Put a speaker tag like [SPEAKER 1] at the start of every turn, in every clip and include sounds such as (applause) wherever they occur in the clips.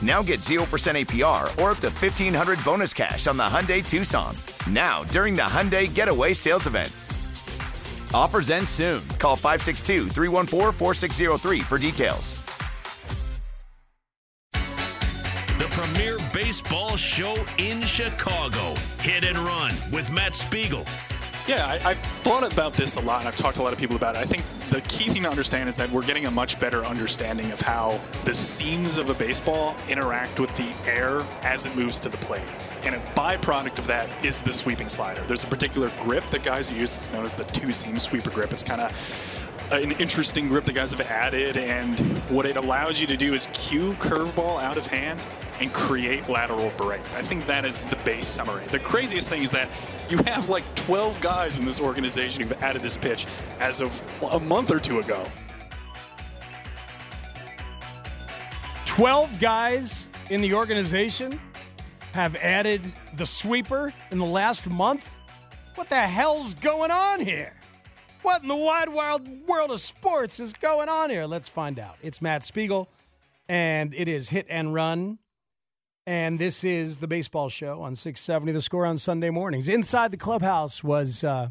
[SPEAKER 1] Now get 0% APR or up to 1500 bonus cash on the Hyundai Tucson. Now, during the Hyundai Getaway Sales Event. Offers end soon. Call 562 314 4603 for details.
[SPEAKER 2] The premier baseball show in Chicago. Hit and Run with Matt Spiegel.
[SPEAKER 3] Yeah, I, I've thought about this a lot, and I've talked to a lot of people about it. I think the key thing to understand is that we're getting a much better understanding of how the seams of a baseball interact with the air as it moves to the plate. And a byproduct of that is the sweeping slider. There's a particular grip that guys use. It's known as the two seam sweeper grip. It's kind of an interesting grip that guys have added, and what it allows you to do is cue curveball out of hand and create lateral break. I think that is the base summary. The craziest thing is that you have like 12 guys in this organization who've added this pitch as of a month or two ago.
[SPEAKER 4] 12 guys in the organization have added the sweeper in the last month? What the hell's going on here? What in the wide, wild world of sports is going on here? Let's find out. It's Matt Spiegel, and it is Hit and Run. And this is the baseball show on 670 The Score on Sunday mornings. Inside the clubhouse was uh,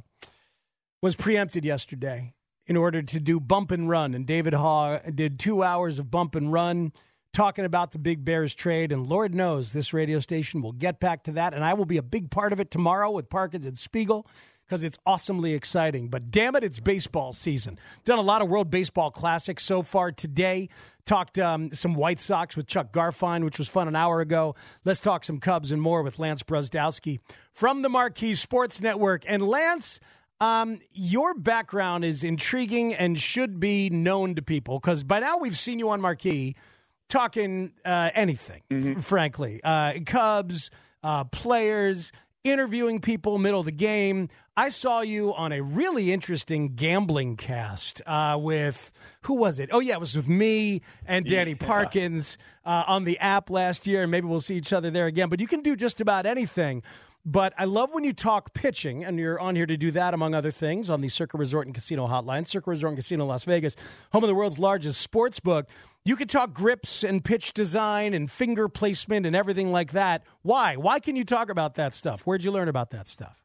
[SPEAKER 4] was preempted yesterday in order to do bump and run. And David Haugh did two hours of bump and run talking about the Big Bears trade. And Lord knows this radio station will get back to that. And I will be a big part of it tomorrow with Parkins and Spiegel because it's awesomely exciting. But damn it, it's baseball season. Done a lot of World Baseball Classics so far today. Talked um, some White Sox with Chuck Garfien, which was fun an hour ago. Let's talk some Cubs and more with Lance Brozdowski from the Marquee Sports Network. And Lance, um, your background is intriguing and should be known to people because by now we've seen you on Marquee talking uh, anything, mm-hmm. frankly. Uh, Cubs, uh, players, interviewing people middle of the game. I saw you on a really interesting gambling cast uh, with who was it? Oh yeah, it was with me and Danny yeah. Parkins uh, on the app last year, and maybe we'll see each other there again. But you can do just about anything. But I love when you talk pitching, and you're on here to do that, among other things, on the Circa Resort and Casino Hotline, Circa Resort and Casino Las Vegas, home of the world's largest sports book. You could talk grips and pitch design and finger placement and everything like that. Why? Why can you talk about that stuff? Where'd you learn about that stuff?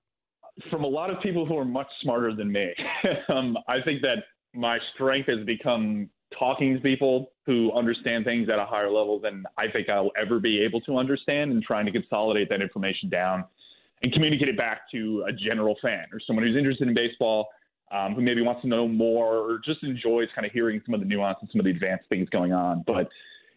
[SPEAKER 5] From a lot of people who are much smarter than me. (laughs) um, I think that my strength has become talking to people who understand things at a higher level than I think I'll ever be able to understand and trying to consolidate that information down and communicate it back to a general fan or someone who's interested in baseball, um, who maybe wants to know more or just enjoys kind of hearing some of the nuance and some of the advanced things going on. But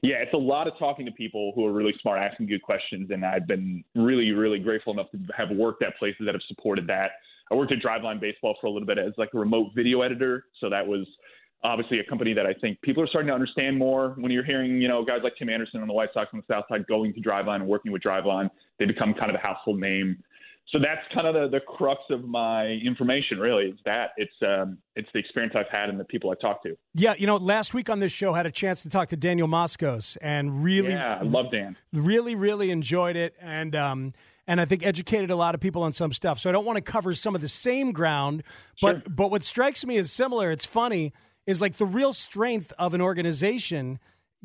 [SPEAKER 5] yeah, it's a lot of talking to people who are really smart, asking good questions, and I've been really, really grateful enough to have worked at places that have supported that. I worked at Driveline Baseball for a little bit as like a remote video editor, so that was obviously a company that I think people are starting to understand more. When you're hearing, you know, guys like Tim Anderson on the White Sox on the South Side going to Driveline and working with Driveline, they become kind of a household name so that's kind of the, the crux of my information really it's that it's um, it's the experience i've had and the people i talked to
[SPEAKER 4] yeah you know last week on this show I had a chance to talk to daniel moskos and really
[SPEAKER 5] yeah i love dan
[SPEAKER 4] really really enjoyed it and um and I think educated a lot of people on some stuff. So I don't want to cover some of the same ground, but
[SPEAKER 5] sure.
[SPEAKER 4] but what strikes me as similar, it's funny, is like the real strength of an organization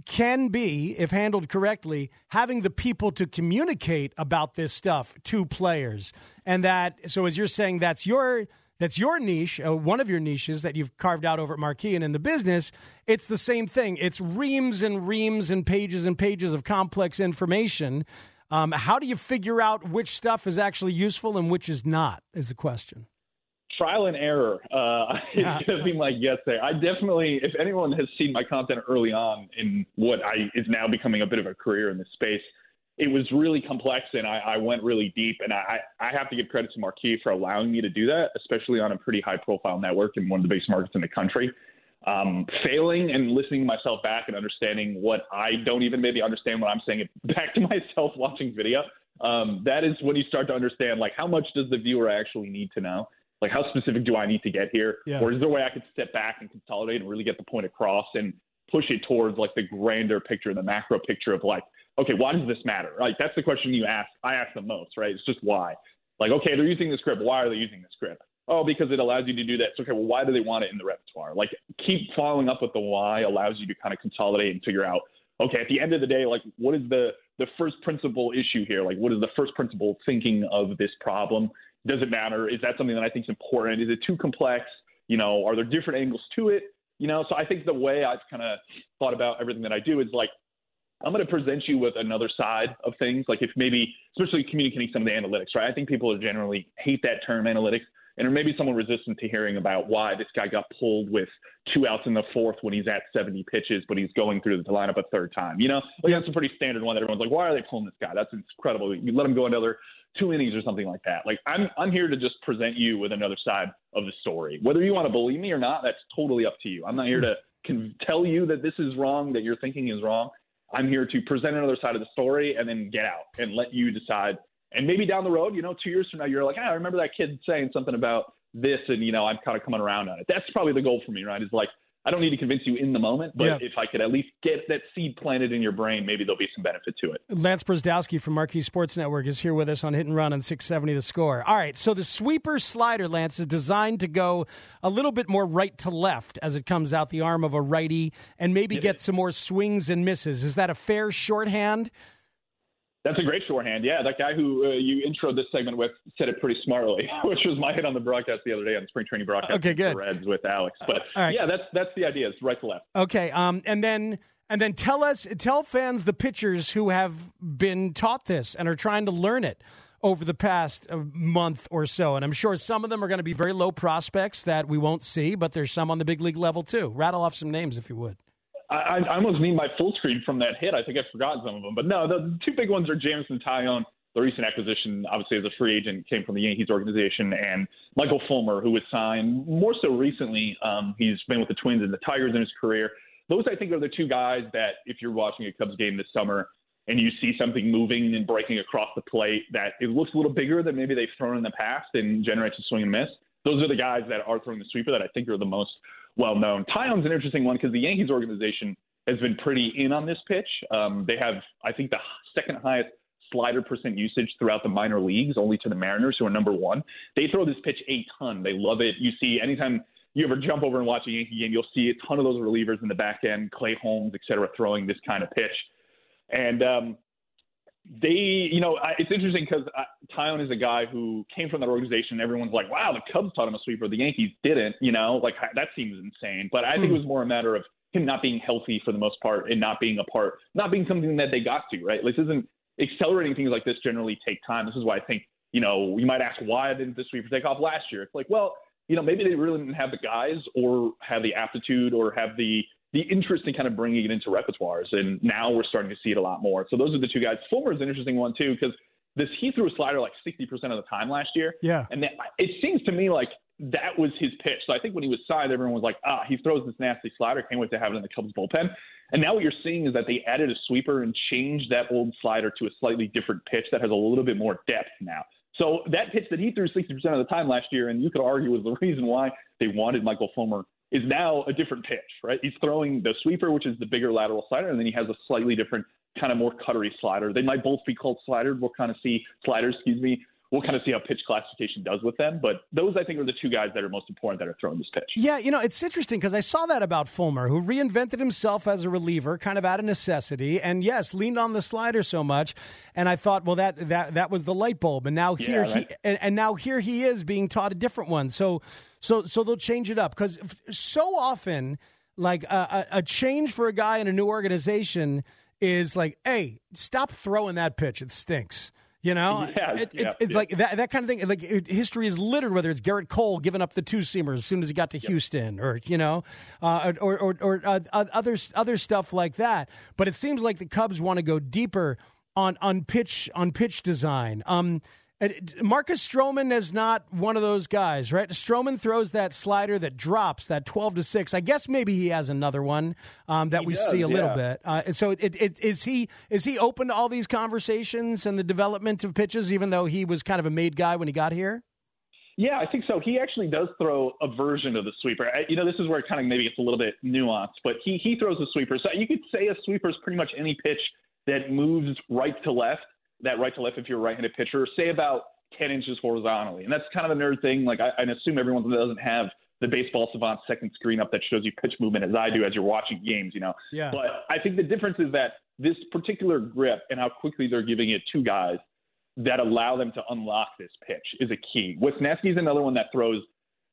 [SPEAKER 4] can be, if handled correctly, having the people to communicate about this stuff to players. And that, so as you're saying, that's your that's your niche, uh, one of your niches that you've carved out over at Marquee and in the business. It's the same thing. It's reams and reams and pages and pages of complex information. Um, how do you figure out which stuff is actually useful and which is not? Is the question
[SPEAKER 5] trial and error uh, (laughs) yeah. is going to be my guess there. I definitely, if anyone has seen my content early on in what I is now becoming a bit of a career in this space, it was really complex and I, I went really deep. And I, I have to give credit to Marquee for allowing me to do that, especially on a pretty high profile network in one of the biggest markets in the country. Um, failing and listening to myself back and understanding what I don't even maybe understand what I'm saying (laughs) back to myself watching video. Um, that is when you start to understand like how much does the viewer actually need to know like, how specific do I need to get here? Yeah. Or is there a way I could step back and consolidate and really get the point across and push it towards like the grander picture, the macro picture of like, okay, why does this matter? Like, that's the question you ask. I ask the most, right? It's just why. Like, okay, they're using this script. Why are they using this script? Oh, because it allows you to do that. So, okay, well, why do they want it in the repertoire? Like, keep following up with the why allows you to kind of consolidate and figure out, okay, at the end of the day, like, what is the the first principle issue here? Like, what is the first principle thinking of this problem? Does it matter? Is that something that I think is important? Is it too complex? You know, are there different angles to it? You know, so I think the way I've kind of thought about everything that I do is like, I'm going to present you with another side of things. Like if maybe, especially communicating some of the analytics, right? I think people are generally hate that term analytics and or maybe someone resistant to hearing about why this guy got pulled with two outs in the fourth when he's at 70 pitches, but he's going through the lineup a third time. You know, like that's a pretty standard one that everyone's like, why are they pulling this guy? That's incredible. You let him go another two innings or something like that. Like I'm I'm here to just present you with another side of the story. Whether you want to believe me or not, that's totally up to you. I'm not here to can tell you that this is wrong, that your thinking is wrong. I'm here to present another side of the story and then get out and let you decide. And maybe down the road, you know, two years from now, you're like, ah, I remember that kid saying something about this, and you know, I'm kind of coming around on it. That's probably the goal for me, right? Is like I don't need to convince you in the moment, but yeah. if I could at least get that seed planted in your brain, maybe there'll be some benefit to it.
[SPEAKER 4] Lance Brozdowski from Marquee Sports Network is here with us on Hit and Run on 670 The Score. All right, so the sweeper slider, Lance, is designed to go a little bit more right to left as it comes out the arm of a righty and maybe get some more swings and misses. Is that a fair shorthand?
[SPEAKER 5] That's a great shorthand. Yeah, that guy who uh, you intro this segment with said it pretty smartly, (laughs) which was my hit on the broadcast the other day on the spring training broadcast.
[SPEAKER 4] Okay, good.
[SPEAKER 5] Reds with Alex, but uh, yeah, that's that's the idea. It's right to left.
[SPEAKER 4] Okay, um, and then and then tell us, tell fans the pitchers who have been taught this and are trying to learn it over the past uh, month or so. And I'm sure some of them are going to be very low prospects that we won't see, but there's some on the big league level too. Rattle off some names if you would.
[SPEAKER 5] I, I almost need my full screen from that hit. I think I forgot some of them, but no, the two big ones are Jameson Taillon, the recent acquisition, obviously as a free agent, came from the Yankees organization, and Michael Fulmer, who was signed more so recently. Um, he's been with the Twins and the Tigers in his career. Those, I think, are the two guys that, if you're watching a Cubs game this summer and you see something moving and breaking across the plate that it looks a little bigger than maybe they've thrown in the past and generates a swing and miss, those are the guys that are throwing the sweeper that I think are the most well known. Taillon's an interesting one because the Yankees organization has been pretty in on this pitch. Um, they have, I think, the second highest slider percent usage throughout the minor leagues, only to the Mariners, who are number one. They throw this pitch a ton. They love it. You see, anytime you ever jump over and watch a Yankee game, you'll see a ton of those relievers in the back end, Clay Holmes, et cetera, throwing this kind of pitch. And um, they, you know, it's interesting because Taillon is a guy who came from that organization. And everyone's like, wow, the Cubs taught him a sweeper. The Yankees didn't, you know, like that seems insane. But I think it hmm. was more a matter of him not being healthy for the most part and not being a part, not being something that they got to, right? Like, this isn't accelerating things like this generally take time. This is why I think, you know, you might ask, why didn't the sweeper take off last year? It's like, well, you know, maybe they really didn't have the guys or have the aptitude or have the the interest in kind of bringing it into repertoires. And now we're starting to see it a lot more. So those are the two guys. Fulmer is an interesting one too because this he threw a slider like 60% of the time last year.
[SPEAKER 4] Yeah.
[SPEAKER 5] And that, it seems to me like that was his pitch. So I think when he was signed, everyone was like, ah, he throws this nasty slider. Can't wait to have it in the Cubs bullpen. And now what you're seeing is that they added a sweeper and changed that old slider to a slightly different pitch that has a little bit more depth now. So that pitch that he threw 60% of the time last year, and you could argue was the (laughs) reason why they wanted Michael Fulmer is now a different pitch, right? He's throwing the sweeper, which is the bigger lateral slider, and then he has a slightly different kind of more cuttery slider. They might both be called sliders. We'll kind of see sliders, excuse me, we'll kind of see how pitch classification does with them. But those, I think, are the two guys that are most important that are throwing this pitch.
[SPEAKER 4] Yeah, you know, it's interesting because I saw that about Fulmer, who reinvented himself as a reliever, kind of out of necessity, and yes, leaned on the slider so much. And I thought, well, that that that was the light bulb, and now here
[SPEAKER 5] Yeah, right.
[SPEAKER 4] he and, and now here he is being taught a different one. So so so they'll change it up because so often, like a, a, a change for a guy in a new organization is like, hey, stop throwing that pitch; it stinks. You know, (laughs)
[SPEAKER 5] Yeah,
[SPEAKER 4] It- it's
[SPEAKER 5] yeah.
[SPEAKER 4] like that that kind of thing. Like it, history is littered. Whether it's Gerrit Cole giving up the two seamers as soon as he got to Houston, or you know, uh, or or, or uh, other other stuff like that. But it seems like the Cubs want to go deeper on on pitch on pitch design. Um, Marcus Stroman is not one of those guys, right? Stroman throws that slider that drops that twelve to six. I guess maybe he has another one um, that
[SPEAKER 5] He
[SPEAKER 4] we
[SPEAKER 5] does,
[SPEAKER 4] see a little bit. Uh, so, it, it, is he is he open to all these conversations and the development of pitches, even though he was kind of a made guy when he got here?
[SPEAKER 5] Yeah, I think so. He actually does throw a version of the sweeper. I- You know, this is where it kind of maybe gets a little bit nuanced, but he he throws a sweeper. So you could say a sweeper is pretty much any pitch that moves right to left. That right to left, if you're a right-handed pitcher, say about 10 inches horizontally, and that's kind of a nerd thing. Like I, I assume everyone that doesn't have the baseball savant second screen up that shows you pitch movement as I do as you're watching games. You know,
[SPEAKER 4] Yeah.
[SPEAKER 5] but I think the difference is that this particular grip and how quickly they're giving it to guys that allow them to unlock this pitch is a key. Wesneski's another one that throws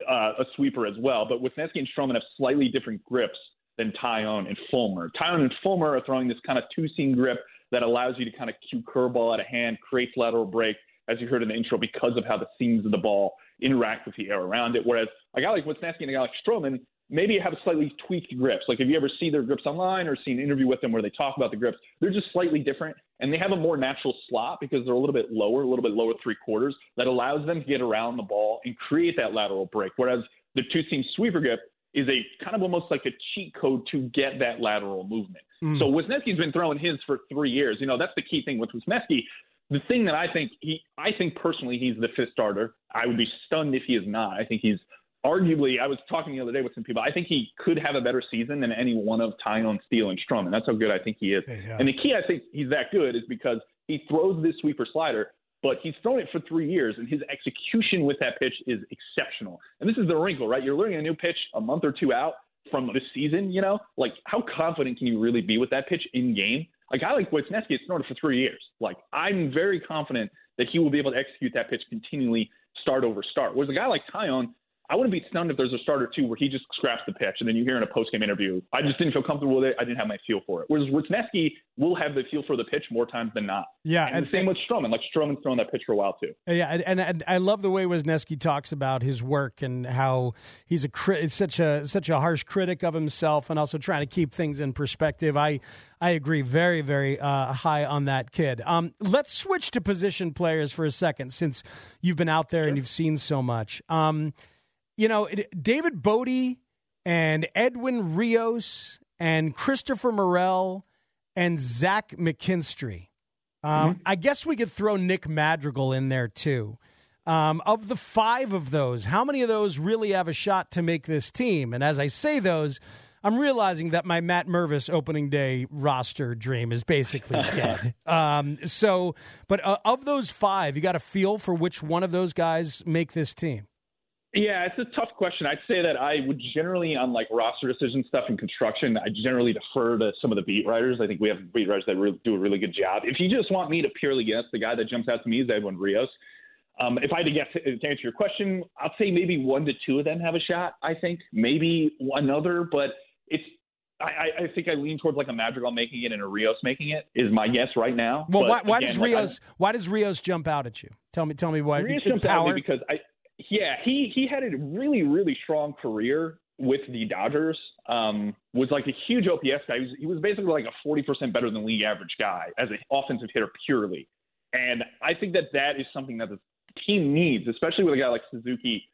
[SPEAKER 5] uh, a sweeper as well, but Wesneski and Stroman have slightly different grips than Taillon and Fulmer. Taillon and Fulmer are throwing this kind of two-seam grip that allows you to kind of cue curveball out of hand, creates lateral break, as you heard in the intro, because of how the seams of the ball interact with the air around it. Whereas a guy like Wesneski and a guy like Stroman maybe have slightly tweaked grips. Like if you ever see their grips online or see an interview with them where they talk about the grips, they're just slightly different and they have a more natural slot because they're a little bit lower, a little bit lower three quarters that allows them to get around the ball and create that lateral break. Whereas the two seam sweeper grip is a kind of almost like a cheat code to get that lateral movement. Mm. So Wesneski's been throwing his for three years. You know, that's the key thing with Wesneski. The thing that I think he, I think personally, he's the fifth starter. I would be stunned if he is not. I think he's arguably. I was talking the other day with some people. I think he could have a better season than any one of Taillon, Steele, and Strum, and That's how good I think he is.
[SPEAKER 4] Yeah.
[SPEAKER 5] And the key, I think, he's that good is because he throws this sweeper slider, but he's thrown it for three years, and his execution with that pitch is exceptional. And this is the wrinkle, right? You're learning a new pitch a month or two out from the season. You know, like how confident can you really be with that pitch in game? Like I like Wesneski has thrown it for three years. Like I'm very confident that he will be able to execute that pitch continually, start over start. Whereas a guy like Taillon, I wouldn't be stunned if there's a start or two where he just scraps the pitch, and then you hear in a post game interview, I just didn't feel comfortable with it. I didn't have my feel for it. Whereas Wesneski will have the feel for the pitch more times than not.
[SPEAKER 4] Yeah,
[SPEAKER 5] and,
[SPEAKER 4] and-
[SPEAKER 5] the same with Stroman. Like Stroman's thrown that pitch for a while too.
[SPEAKER 4] Yeah, and, and, and I love the way Wesneski talks about his work and how he's a crit, such a such a harsh critic of himself, and also trying to keep things in perspective. I I agree very very uh, high on that kid. Um, let's switch to position players for a second, since you've been out there and you've seen so much. Um, you know, it, David Bote and Edwin Rios and Christopher Morel and Zach McKinstry. Um, I guess we could throw Nick Madrigal in there too. Um, of the five of those, how many of those really have a shot to make this team? And as I say those, I'm realizing that my Matt Mervis opening day roster dream is basically (laughs) dead. Um, so, but uh, of those five, you got a feel for which one of those guys make this team.
[SPEAKER 5] Yeah, it's a tough question. I'd say that I would generally, on like roster decision stuff and construction, I generally defer to some of the beat writers. I think we have beat writers that really do a really good job. If you just want me to purely guess, the guy that jumps out to me is Edwin Rios. Um, if I had to guess to answer your question, I'd say maybe one to two of them have a shot. I think maybe another, but it's. I, I- think I lean towards like a Madrigal making it and a Rios making it is my guess right now.
[SPEAKER 4] Well,
[SPEAKER 5] But
[SPEAKER 4] why, why
[SPEAKER 5] again,
[SPEAKER 4] does
[SPEAKER 5] like, I-
[SPEAKER 4] Rios? why does Rios jump out at you? Tell me, tell me why.
[SPEAKER 5] Rios jumps out at
[SPEAKER 4] power.
[SPEAKER 5] me because I, yeah, he he had a really really strong career with the Dodgers. Um, was like a huge OPS guy. He was, he was basically like a forty percent better than league average guy as an offensive hitter purely. And I think that that is something that the team needs, especially with a guy like Suzuki.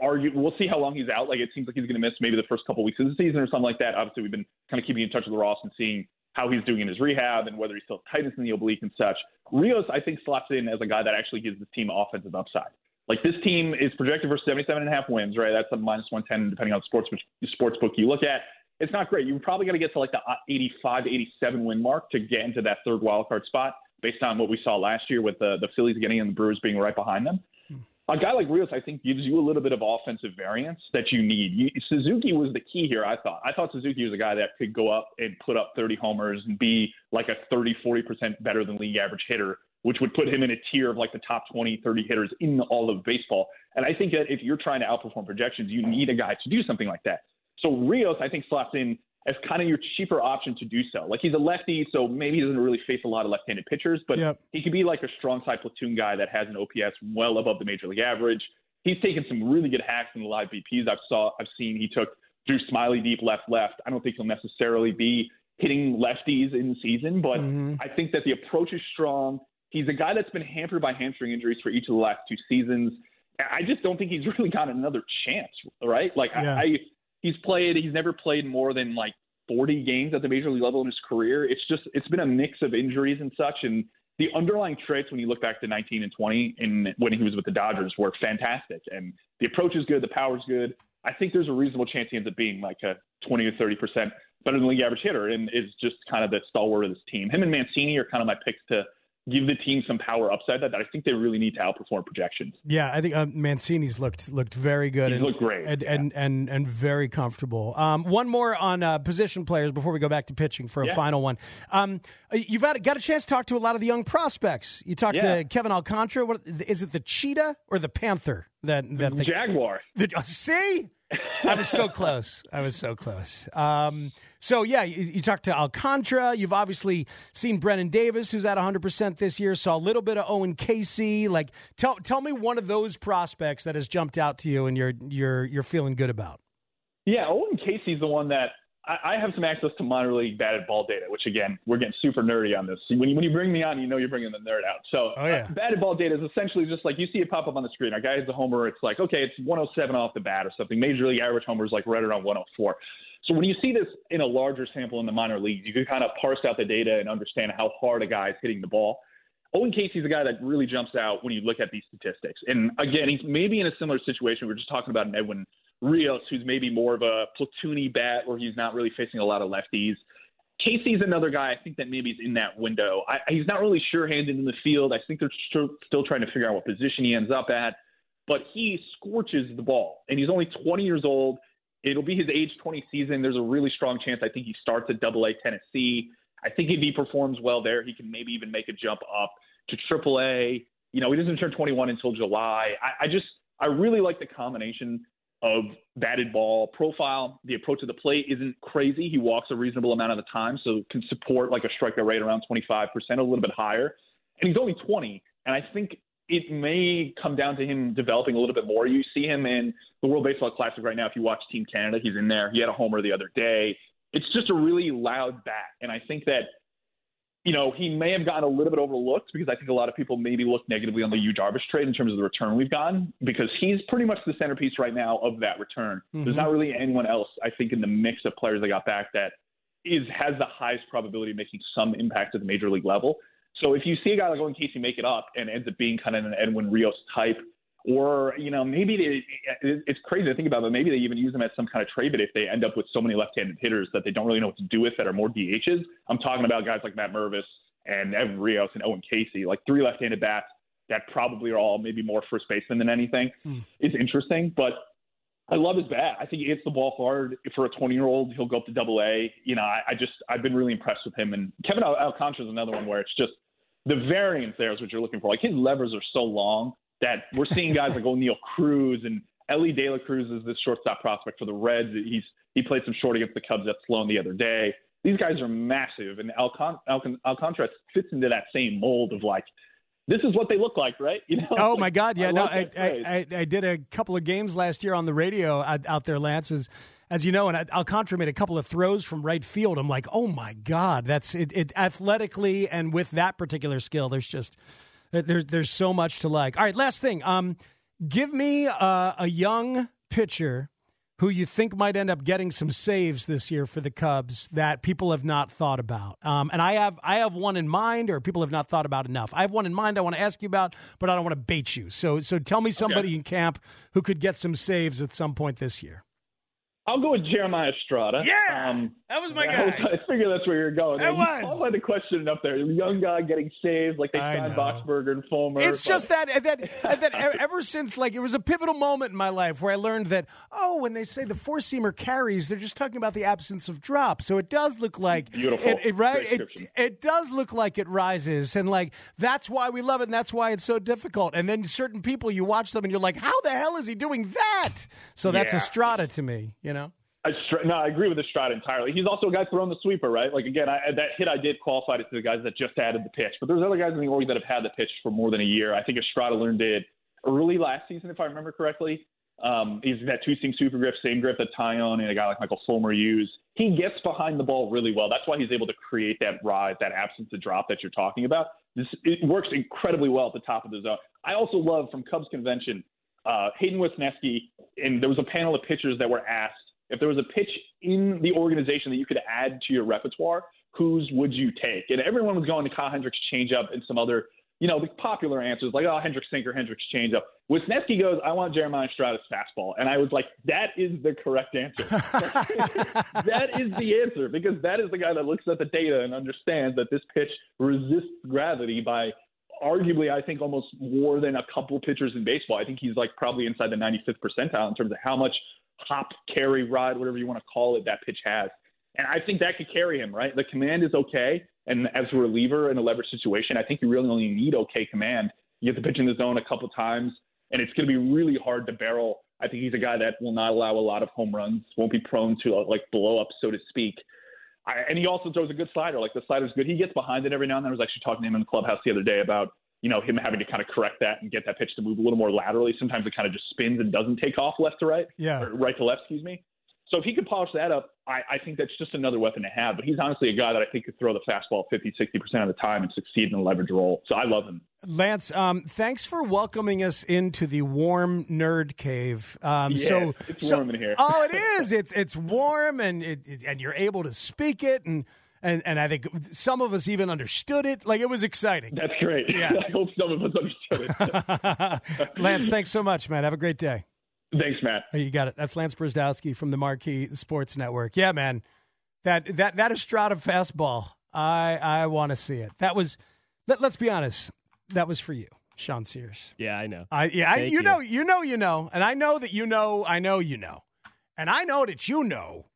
[SPEAKER 5] Argue, we'll see how long he's out. Like it seems like he's going to miss maybe the first couple weeks of the season or something like that. Obviously, we've been kind of keeping in touch with Ross and seeing how he's doing in his rehab and whether he's still tightness in the oblique and such. Rios, I think, slots in as a guy that actually gives this team offensive upside. Like this team is projected for 77 and a half wins, right? That's a minus 110 depending on sports sports book you look at. It's not great. You probably got to get to like the 85 to 87 win mark to get into that third wild card spot. based on what we saw last year with the the Phillies getting and the Brewers being right behind them. Hmm. A guy like Rios, I think, gives you a little bit of offensive variance that you need. You, Suzuki was the key here, I thought. I thought Suzuki was a guy that could go up and put up 30 homers and be like a 30, 40% better than league average hitter, which would put him in a tier of like the top 20, 30 hitters in all of baseball. And I think that if you're trying to outperform projections, you need a guy to do something like that. So Rios, I think, slots in as kind of your cheaper option to do so. Like he's a lefty, so maybe he doesn't really face a lot of left-handed pitchers, but
[SPEAKER 4] Yep.
[SPEAKER 5] he could be like a strong side platoon guy that has an OPS well above the major league average. He's taken some really good hacks in the live BPs I've saw I've seen. He took Drew Smyly deep left left. I don't think he'll necessarily be hitting lefties in the season, but mm-hmm. I think that the approach is strong. He's a guy that's been hampered by hamstring injuries for each of the last two seasons. I just don't think he's (laughs) really got another chance, right? Like
[SPEAKER 4] Yeah.
[SPEAKER 5] I, I he's played he's never played more than like 40 games at the major league level in his career. It's just it's been a mix of injuries and such and the underlying traits when you look back to 19 and 20 and when he was with the Dodgers were fantastic and the approach is good, the power's good. I think there's a reasonable chance he ends up being like a 20 or 30 percent better than league average hitter and is just kind of the stalwart of this team. Him and Mancini are kind of my picks to give the team some power upside that, that I think they really need to outperform projections.
[SPEAKER 4] Yeah, I think uh, Mancini's looked looked very good.
[SPEAKER 5] He's
[SPEAKER 4] and,
[SPEAKER 5] looked great,
[SPEAKER 4] and,
[SPEAKER 5] yeah.
[SPEAKER 4] and and and very comfortable. Um, one more on uh, position players before we go back to pitching for a
[SPEAKER 5] Yeah.
[SPEAKER 4] final one. Um, you've had, got a chance to talk to a lot of the young prospects. You talked
[SPEAKER 5] Yeah.
[SPEAKER 4] to Kevin Alcantara. What is it? The cheetah or the panther? That that (laughs) the,
[SPEAKER 5] Jaguar.
[SPEAKER 4] the, see, I was so close. I was so close. Um, so yeah, you, you talked to Alcantara. You've obviously seen Brennen Davis, who's at 100 percent this year. Saw a little bit of Owen Caissie. Like, tell tell me one of those prospects that has jumped out to you and you're you're you're feeling good about.
[SPEAKER 5] Yeah, Owen Caissie's the one that I, I have some access to minor league batted ball data, which again, we're getting super nerdy on this. When you, when you bring me on, you know you're bringing the nerd out. So
[SPEAKER 4] Oh, yeah.
[SPEAKER 5] uh, batted ball data is essentially just like you see it pop up on the screen. Our guy is a homer. It's like, okay, it's 107 off the bat or something. Major league average homer is like right around 104. So when you see this in a larger sample in the minor leagues, you can kind of parse out the data and understand how hard a guy is hitting the ball. Owen Caissie's a guy that really jumps out when you look at these statistics. And again, he's maybe in a similar situation. We were just talking about an Edwin Rios, who's maybe more of a platoony bat where he's not really facing a lot of lefties. Caissie's another guy I think that maybe is in that window. I, he's not really sure-handed in the field. I think they're still, still trying to figure out what position he ends up at. But he scorches the ball, and he's only 20 years old. It'll be his age 20 season. There's a really strong chance I think he starts at Double A Tennessee. I think if he performs well there, he can maybe even make a jump up to Triple A. You know, he doesn't turn 21 until July. I, I just I really like the combination of batted ball profile. The approach to the plate isn't crazy. He walks a reasonable amount of the time, so can support like a strikeout rate around 25%, a little bit higher. And he's only 20, and I think it may come down to him developing a little bit more. You see him in the World Baseball Classic right now. If you watch Team Canada, he's in there. He had a homer the other day. It's just a really loud bat, and I think that you know, he may have gotten a little bit overlooked because I think a lot of people maybe look negatively on the Yu Darvish trade in terms of the return we've gotten because he's pretty much the centerpiece right now of that return. There's not mm-hmm. really anyone else, I think, in the mix of players that got back that is has the highest probability of making some impact at the major league level. So if you see a guy like Owen Caissie make it up and ends up being kind of an Edwin Rios type, or you know maybe they, it's crazy to think about, but maybe they even use them as some kind of trade bit if they end up with so many left-handed hitters that they don't really know what to do with that are more DHs. I'm talking about guys like Matt Mervis and Evan Rios and Owen Caissie, like three left-handed bats that probably are all maybe more first baseman than anything. Hmm. It's interesting, but I love his bat. I think he hits the ball hard. For a 20 year old, he'll go up to double A. You know, I, I just, I've been really impressed with him. And Kevin Al- Alcantara is another one where it's just the variance there is what you're looking for. Like his levers are so long that we're seeing guys like Oneil Cruz and Elly De La Cruz is this shortstop prospect for the Reds. He's, he played some short against the Cubs at Sloan the other day. These guys are massive. And Alcant- Alcant- Alcantara fits into that same mold of like, this is what they look like, right? (laughs) You know?
[SPEAKER 4] Oh my God! Yeah,
[SPEAKER 5] I
[SPEAKER 4] no, I. I, I I did a couple of games last year on the radio out, out there, Lance, as, as you know, and Alcantara made a couple of throws from right field. I'm like, oh my God, that's it, it athletically and with that particular skill. There's just there's there's so much to like. All right, last thing. Um, give me uh, a young pitcher who you think might end up getting some saves this year for the Cubs that people have not thought about. Um, and I have I have one in mind, or people have not thought about enough. I have one in mind I want to ask you about, but I don't want to bait you. So so tell me somebody in camp who could get some saves at some point this year.
[SPEAKER 5] I'll go with Jeremiah Estrada.
[SPEAKER 4] Yeah!
[SPEAKER 5] Um,
[SPEAKER 4] That was my
[SPEAKER 5] I,
[SPEAKER 4] guy.
[SPEAKER 5] was- (laughs) I figured that's where you're going.
[SPEAKER 4] It
[SPEAKER 5] You
[SPEAKER 4] was.
[SPEAKER 5] qualified the question up there. Young guy getting saved, like they
[SPEAKER 4] I
[SPEAKER 5] signed. Boxberger and Fulmer.
[SPEAKER 4] It's
[SPEAKER 5] but-
[SPEAKER 4] just that (laughs) that that e- ever since like it was a pivotal moment in my life where I learned that oh when they say the four seamer carries they're just talking about the absence of drop so it does look like
[SPEAKER 5] Beautiful.
[SPEAKER 4] it, it right it, it does look like it rises and like that's why we love it and that's why it's so difficult and then certain people you watch them and you're like how the hell is he doing that so that's
[SPEAKER 5] Yeah.
[SPEAKER 4] Estrada to me you know
[SPEAKER 5] No, I agree with Estrada entirely. He's also a guy throwing the sweeper, right? Like again, I, that hit I did qualify it to the guys that just added the pitch, but there's other guys in the org that have had the pitch for more than a year. I think Estrada learned it early last season, if I remember correctly. Um, he's that two seam sweeper grip, same grip that Taillon and a guy like Michael Fulmer use. He gets behind the ball really well. That's why he's able to create that rise, that absence of drop that you're talking about. This it works incredibly well at the top of the zone. I also love from Cubs convention, uh, Hayden Wesneski, and there was a panel of pitchers that were asked if there was a pitch in the organization that you could add to your repertoire, whose would you take? And everyone was going to Kyle Hendricks changeup and some other, you know, the popular answers like, oh, Hendricks sinker, Hendricks changeup. Wesneski goes, I want Jeremiah Estrada's fastball. And I was like, that is the correct answer. (laughs) that is the answer because that is the guy that looks at the data and understands that this pitch resists gravity by arguably, I think, almost more than a couple pitchers in baseball. I think he's like probably inside the 95th percentile in terms of how much hop, carry, ride, whatever you want to call it, that pitch has. And I think that could carry him, right? The command is okay. And as a reliever in a leverage situation, I think you really only need okay command. You get the pitch in the zone a couple times, and it's going to be really hard to barrel. I think he's a guy that will not allow a lot of home runs, won't be prone to uh, like blow up, so to speak. I, and he also throws a good slider. Like the slider's good. He gets behind it every now and then. I was actually talking to him in the clubhouse the other day about you know him having to kind of correct that and get that pitch to move a little more laterally. Sometimes it kind of just spins and doesn't take off left to right,
[SPEAKER 4] Yeah.
[SPEAKER 5] or right to left, excuse me. So if he could polish that up, I, I think that's just another weapon to have. But he's honestly a guy that I think could throw the fastball 50, 60% of the time and succeed in a leverage role. So I love him.
[SPEAKER 4] Lance, um, thanks for welcoming us into the warm nerd cave. Um,
[SPEAKER 5] Yeah,
[SPEAKER 4] so
[SPEAKER 5] it's
[SPEAKER 4] so-
[SPEAKER 5] warm in here.
[SPEAKER 4] oh, it (laughs) is. It's it's warm, and it, it- and you're able to speak it, and and and I think some of us even understood it. Like it was exciting.
[SPEAKER 5] That's great.
[SPEAKER 4] Yeah. (laughs)
[SPEAKER 5] I hope some of us understood it. (laughs)
[SPEAKER 4] Lance, thanks so much, man. Have a great day.
[SPEAKER 5] Thanks, Matt.
[SPEAKER 4] Oh, You got it. That's Lance Brozdowski from the Marquee Sports Network. Yeah, man. That that that Estrada fastball. I I want to see it. That was. Let, let's be honest. That was for you, Sean Sears.
[SPEAKER 6] Yeah, I know.
[SPEAKER 4] I yeah, I, you,
[SPEAKER 6] you.
[SPEAKER 4] know, you know, you know, and I know that you know, I know you know, and I know that you know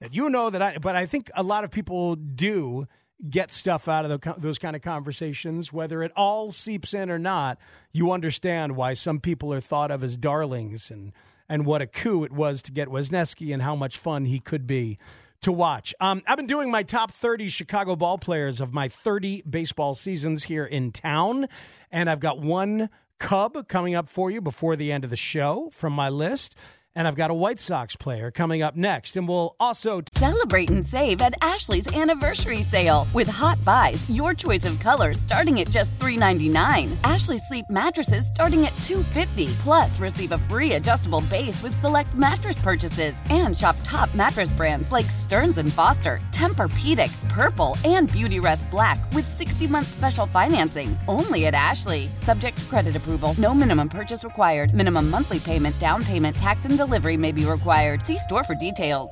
[SPEAKER 4] that you know that I. But I think a lot of people do get stuff out of those kind of conversations, whether it all seeps in or not. You understand why some people are thought of as darlings, and and what a coup it was to get Wesneski, and how much fun he could be to watch. Um, I've been doing my top 30 Chicago ball players of my 30 baseball seasons here in town, and I've got one Cub coming up for you before the end of the show from my list. And I've got a White Sox player coming up next. And we'll also
[SPEAKER 7] Celebrate and save at Ashley's anniversary sale. With Hot Buys, your choice of colors starting at just $3.99. Ashley Sleep mattresses starting at $2.50. Plus, receive a free adjustable base with select mattress purchases. And shop top mattress brands like Stearns and Foster, Tempur-Pedic, Purple, and Beautyrest Black with 60-month special financing. Only at Ashley. Subject to credit approval. No minimum purchase required. Minimum monthly payment, down payment, tax, and may be required. See store for details.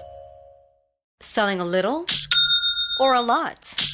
[SPEAKER 8] Selling a little or a lot?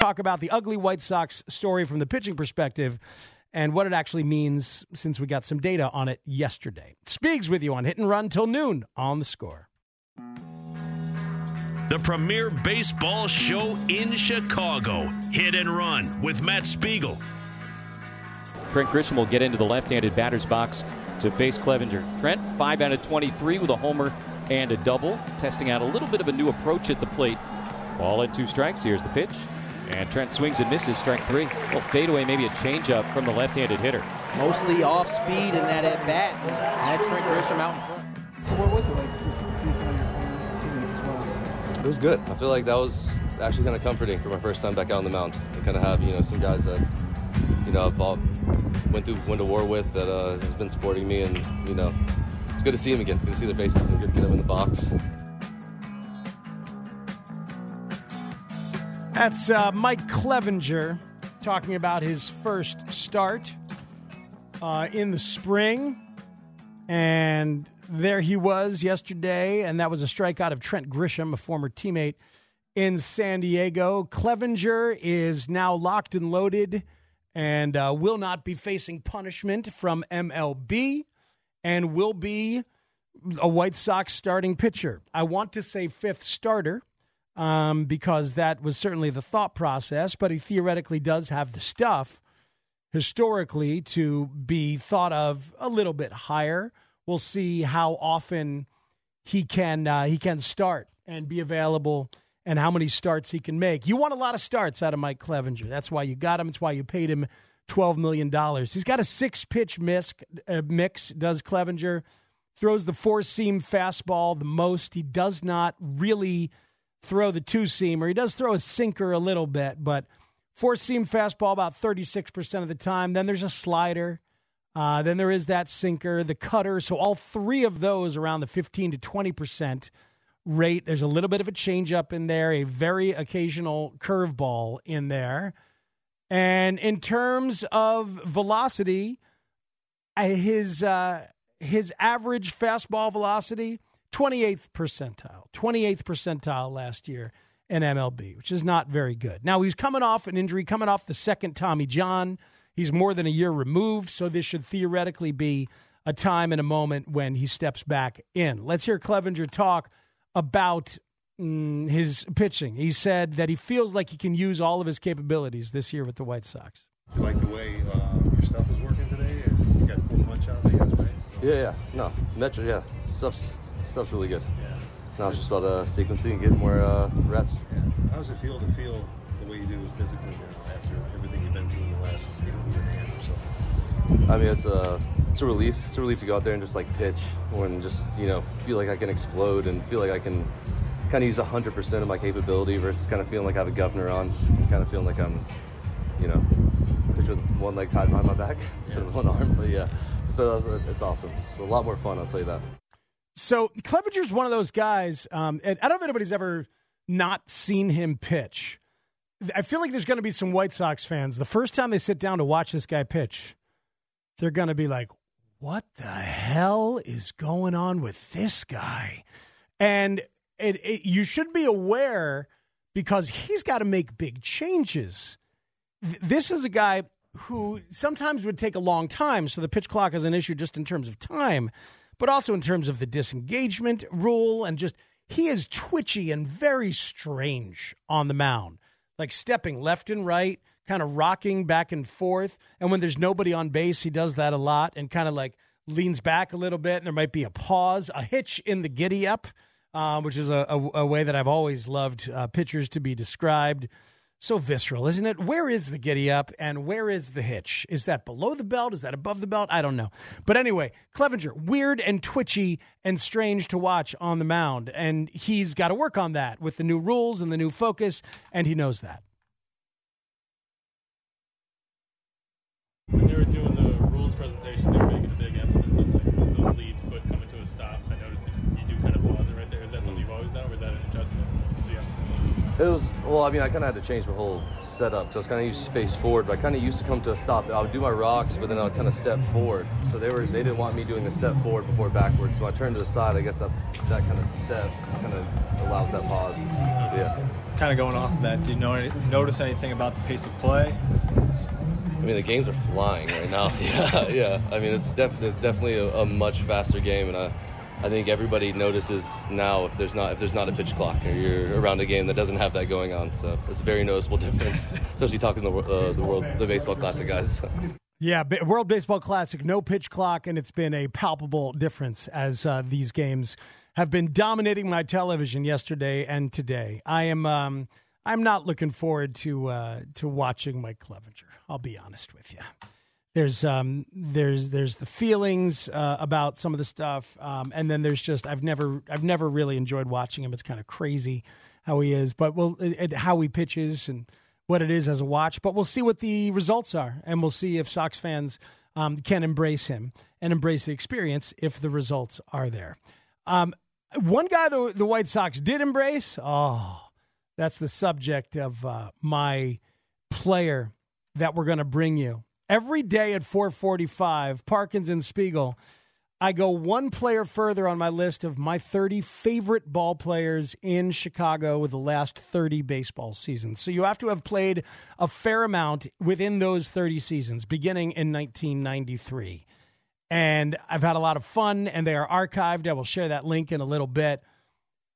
[SPEAKER 4] Talk about the ugly White Sox story from the pitching perspective and what it actually means since we got some data on it yesterday. Speaks with you on Hit and Run till noon on the score.
[SPEAKER 2] The premier baseball show in Chicago. Hit and Run with Matt Spiegel.
[SPEAKER 6] Trent Grisham will get into the left-handed batter's box to face Clevinger. Trent, 5 out of 23 with a homer and a double, testing out a little bit of a new approach at the plate. Ball and two strikes. Here's the pitch. And Trent swings and misses, strike three. Well, little fadeaway, maybe a changeup from the left-handed hitter.
[SPEAKER 9] Mostly off speed in that at bat. Had Trent Grisham out in front.
[SPEAKER 10] What was it like to see some of your former teammates as well?
[SPEAKER 11] It was good. I feel like that was actually kind of comforting for my first time back out on the mound. To kind of have you know some guys that you know I've all went through went to war with that uh, has been supporting me, and you know it's good to see them again. Good to see their faces and good to get them in the box.
[SPEAKER 4] That's uh, Mike Clevinger talking about his first start uh, in the spring. And there he was yesterday, and that was a strikeout of Trent Grisham, a former teammate in San Diego. Clevinger is now locked and loaded and uh, will not be facing punishment from MLB and will be a White Sox starting pitcher. I want to say fifth starter um, because that was certainly the thought process, but he theoretically does have the stuff historically to be thought of a little bit higher. We'll see how often he can uh, he can start and be available and how many starts he can make. You want a lot of starts out of Mike Clevinger. That's why you got him. It's why you paid him $12 million. He's got a six pitch mix, uh, mix, does Clevinger. Throws the four seam fastball the most. He does not really throw the two seamer. he does throw a sinker a little bit, but four seam fastball about 36% of the time. Then there's a slider. Uh, then there is that sinker, the cutter. So all three of those around the 15 to 20% rate. There's a little bit of a changeup in there, a very occasional curveball in there. And in terms of velocity, uh, his uh, his average fastball velocity 28th percentile, 28th percentile last year in MLB, which is not very good. Now he's coming off an injury, coming off the second Tommy John. He's more than a year removed, so this should theoretically be a time and a moment when he steps back in. Let's hear Clevinger talk about mm, his pitching. He said that he feels like he can use all of his capabilities this year with the White Sox.
[SPEAKER 12] You like the way uh, your stuff is working today? You got cool punch outs, I guess, right? So.
[SPEAKER 11] Yeah, yeah, no, metro, yeah, stuff's stuff's really good. Yeah. Now it's just about uh, sequencing and getting more uh, reps.
[SPEAKER 12] Yeah. How does it feel to feel the way you do physically now after everything you've been through in the last you know, year and a half or so?
[SPEAKER 11] I mean, it's a it's a relief. It's a relief to go out there and just like pitch when just you know feel like I can explode and feel like I can kind of use 100% of my capability versus kind of feeling like I have a governor on and kind of feeling like I'm, you know, pitch with one leg tied behind my back (laughs) instead of one arm. But yeah, so it's awesome. It's a lot more fun, I'll tell you that.
[SPEAKER 4] So Clevinger's one of those guys, um, and I don't know if anybody's ever not seen him pitch. I feel like there's going to be some White Sox fans. The first time they sit down to watch this guy pitch, they're going to be like, what the hell is going on with this guy? And it, it, you should be aware because he's got to make big changes. Th- This is a guy who sometimes would take a long time, so the pitch clock is an issue just in terms of time, but also in terms of the disengagement rule and just he is twitchy and very strange on the mound, like stepping left and right, kind of rocking back and forth. And when there's nobody on base, he does that a lot and kind of like leans back a little bit, and there might be a pause, a hitch in the giddy up, uh, which is a, a, a way that I've always loved uh, pitchers to be described. So visceral, isn't it? Where is the giddy up and where is the hitch? Is that below the belt? Is that above the belt? I don't know. But anyway, Clevinger, weird and twitchy and strange to watch on the mound. And he's got to work on that with the new rules and the new focus, and he knows that.
[SPEAKER 13] It
[SPEAKER 11] was well. I mean, I kind of had to change my whole setup. So I was kind of used to face forward, but I kind of used to come to a stop. I would do my rocks, but then I would kind of step forward. So they were they didn't want me doing the step forward before backwards. So I turned to the side. I guess that that kind of step kind of allows that pause. Yeah.
[SPEAKER 14] Kind of going off of that, do you know, notice anything about the pace of play?
[SPEAKER 11] I mean, the games are flying right now. (laughs) yeah, yeah. I mean, it's def- it's definitely a, a much faster game, and I, I think everybody notices now if there's not if there's not a pitch clock or you're around a game that doesn't have that going on. So it's a very noticeable (laughs) difference, especially talking the, uh, the world the baseball classic guys.
[SPEAKER 4] Yeah, World Baseball Classic, no pitch clock, and it's been a palpable difference as uh, these games have been dominating my television yesterday and today. I am um, I'm not looking forward to uh, to watching Mike Clevinger. I'll be honest with you. There's um, there's there's the feelings uh, about some of the stuff, um, and then there's just I've never I've never really enjoyed watching him. It's kind of crazy how he is, but well, it, how he pitches and what it is as a watch. But we'll see what the results are, and we'll see if Sox fans um, can embrace him and embrace the experience if the results are there. Um, one guy the, the White Sox did embrace, oh, that's the subject of uh, my player that we're going to bring you. Every day at 445, Parkins and Spiegel, I go one player further on my list of my 30 favorite ball players in Chicago with the last 30 baseball seasons. So you have to have played a fair amount within those 30 seasons, beginning in 1993. And I've had a lot of fun, and they are archived. I will share that link in a little bit.